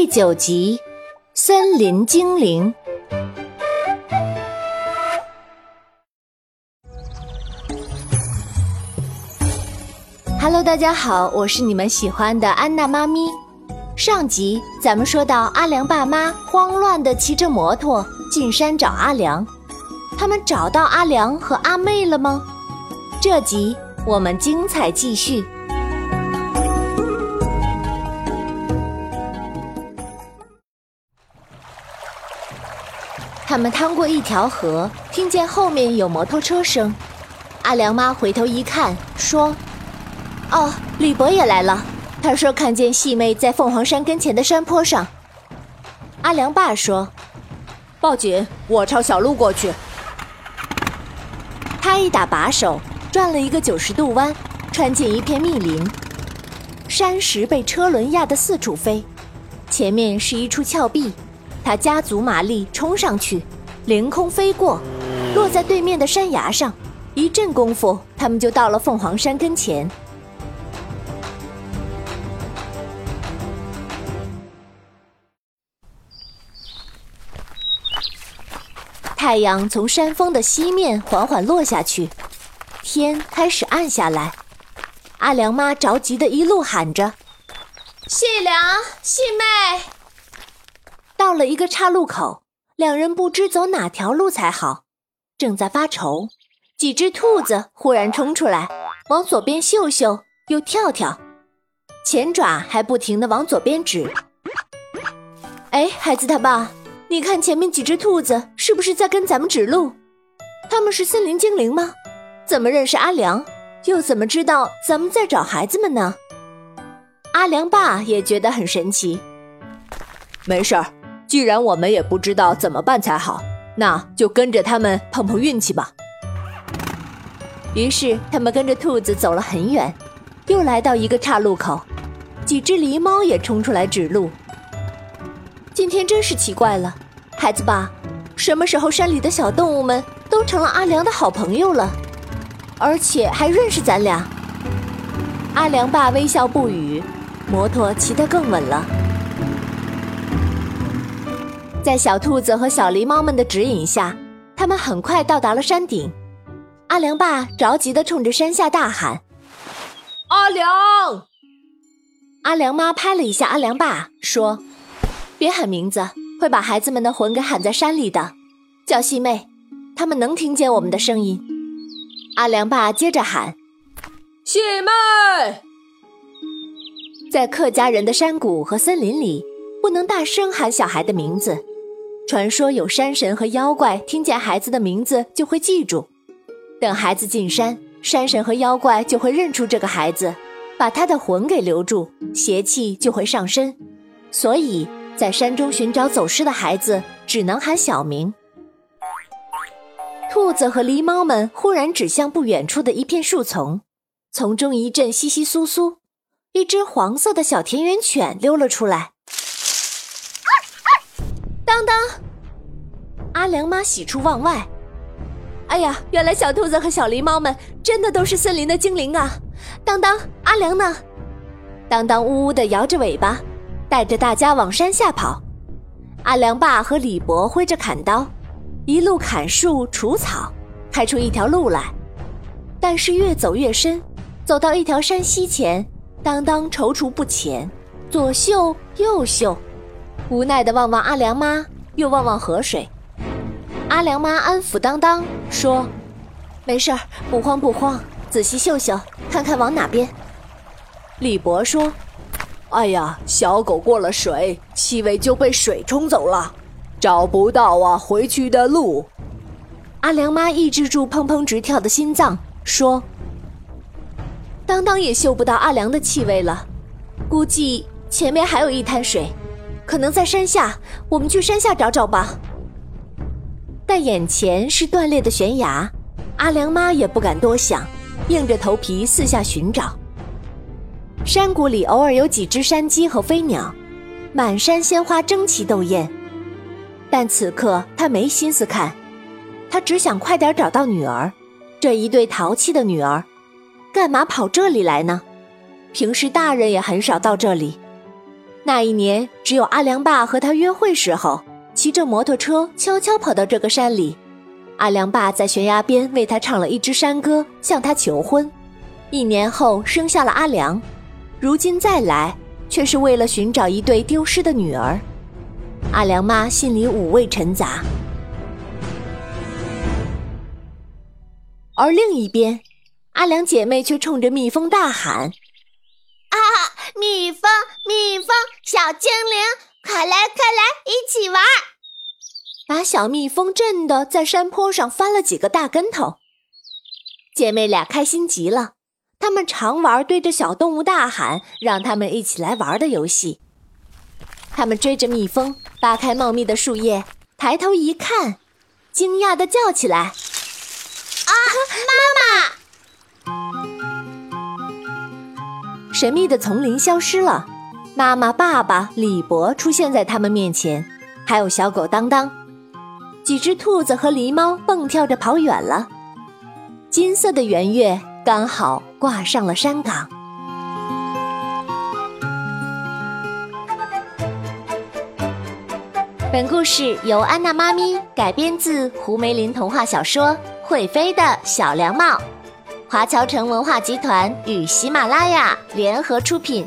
第九集，森林精灵。Hello，大家好，我是你们喜欢的安娜妈咪。上集咱们说到，阿良爸妈慌乱的骑着摩托进山找阿良，他们找到阿良和阿妹了吗？这集我们精彩继续。他们趟过一条河，听见后面有摩托车声。阿良妈回头一看，说：“哦，李博也来了。他说看见细妹在凤凰山跟前的山坡上。”阿良爸说：“报警，我朝小路过去。”他一打把手，转了一个九十度弯，穿进一片密林。山石被车轮压得四处飞，前面是一处峭壁。他加足马力冲上去，凌空飞过，落在对面的山崖上。一阵功夫，他们就到了凤凰山跟前。太阳从山峰的西面缓缓落下去，天开始暗下来。阿良妈着急的一路喊着：“细良，细妹。”到了一个岔路口，两人不知走哪条路才好，正在发愁。几只兔子忽然冲出来，往左边嗅嗅，又跳跳，前爪还不停的往左边指。哎，孩子他爸，你看前面几只兔子是不是在跟咱们指路？他们是森林精灵吗？怎么认识阿良？又怎么知道咱们在找孩子们呢？阿良爸也觉得很神奇。没事儿。既然我们也不知道怎么办才好，那就跟着他们碰碰运气吧。于是他们跟着兔子走了很远，又来到一个岔路口，几只狸猫也冲出来指路。今天真是奇怪了，孩子爸，什么时候山里的小动物们都成了阿良的好朋友了，而且还认识咱俩？阿良爸微笑不语，摩托骑得更稳了。在小兔子和小狸猫们的指引下，他们很快到达了山顶。阿良爸着急地冲着山下大喊：“阿良！”阿良妈拍了一下阿良爸，说：“别喊名字，会把孩子们的魂给喊在山里的。叫细妹，他们能听见我们的声音。”阿良爸接着喊：“细妹！”在客家人的山谷和森林里，不能大声喊小孩的名字。传说有山神和妖怪听见孩子的名字就会记住，等孩子进山，山神和妖怪就会认出这个孩子，把他的魂给留住，邪气就会上身。所以在山中寻找走失的孩子，只能喊小名。兔子和狸猫们忽然指向不远处的一片树丛，丛中一阵窸窸窣窣，一只黄色的小田园犬溜了出来。当当，阿良妈喜出望外。哎呀，原来小兔子和小狸猫们真的都是森林的精灵啊！当当，阿良呢？当当呜呜的摇着尾巴，带着大家往山下跑。阿良爸和李伯挥着砍刀，一路砍树除草，开出一条路来。但是越走越深，走到一条山溪前，当当踌躇不前，左嗅右嗅。无奈的望望阿良妈，又望望河水。阿良妈安抚当当说：“没事儿，不慌不慌，仔细嗅嗅，看看往哪边。”李博说：“哎呀，小狗过了水，气味就被水冲走了，找不到啊回去的路。”阿良妈抑制住砰砰直跳的心脏说：“当当也嗅不到阿良的气味了，估计前面还有一滩水。”可能在山下，我们去山下找找吧。但眼前是断裂的悬崖，阿良妈也不敢多想，硬着头皮四下寻找。山谷里偶尔有几只山鸡和飞鸟，满山鲜花争奇斗艳。但此刻她没心思看，她只想快点找到女儿，这一对淘气的女儿，干嘛跑这里来呢？平时大人也很少到这里。那一年，只有阿良爸和他约会时候，骑着摩托车悄悄跑到这个山里。阿良爸在悬崖边为他唱了一支山歌，向他求婚。一年后生下了阿良，如今再来，却是为了寻找一对丢失的女儿。阿良妈心里五味陈杂。而另一边，阿良姐妹却冲着蜜蜂大喊：“，蜜蜂，蜜蜂，小精灵，快来，快来，一起玩！”把小蜜蜂震得在山坡上翻了几个大跟头。姐妹俩开心极了，她们常玩对着小动物大喊，让他们一起来玩的游戏。他们追着蜜蜂，扒开茂密的树叶，抬头一看，惊讶地叫起来。啊，妈妈神秘的丛林消失了，妈妈、爸爸、李博出现在他们面前，还有小狗当当。几只兔子和狸猫蹦跳着跑远了。金色的圆月刚好挂上了山岗。本故事由安娜妈咪改编自胡梅林童话小说。会飞的小凉帽，华侨城文化集团与喜马拉雅联合出品。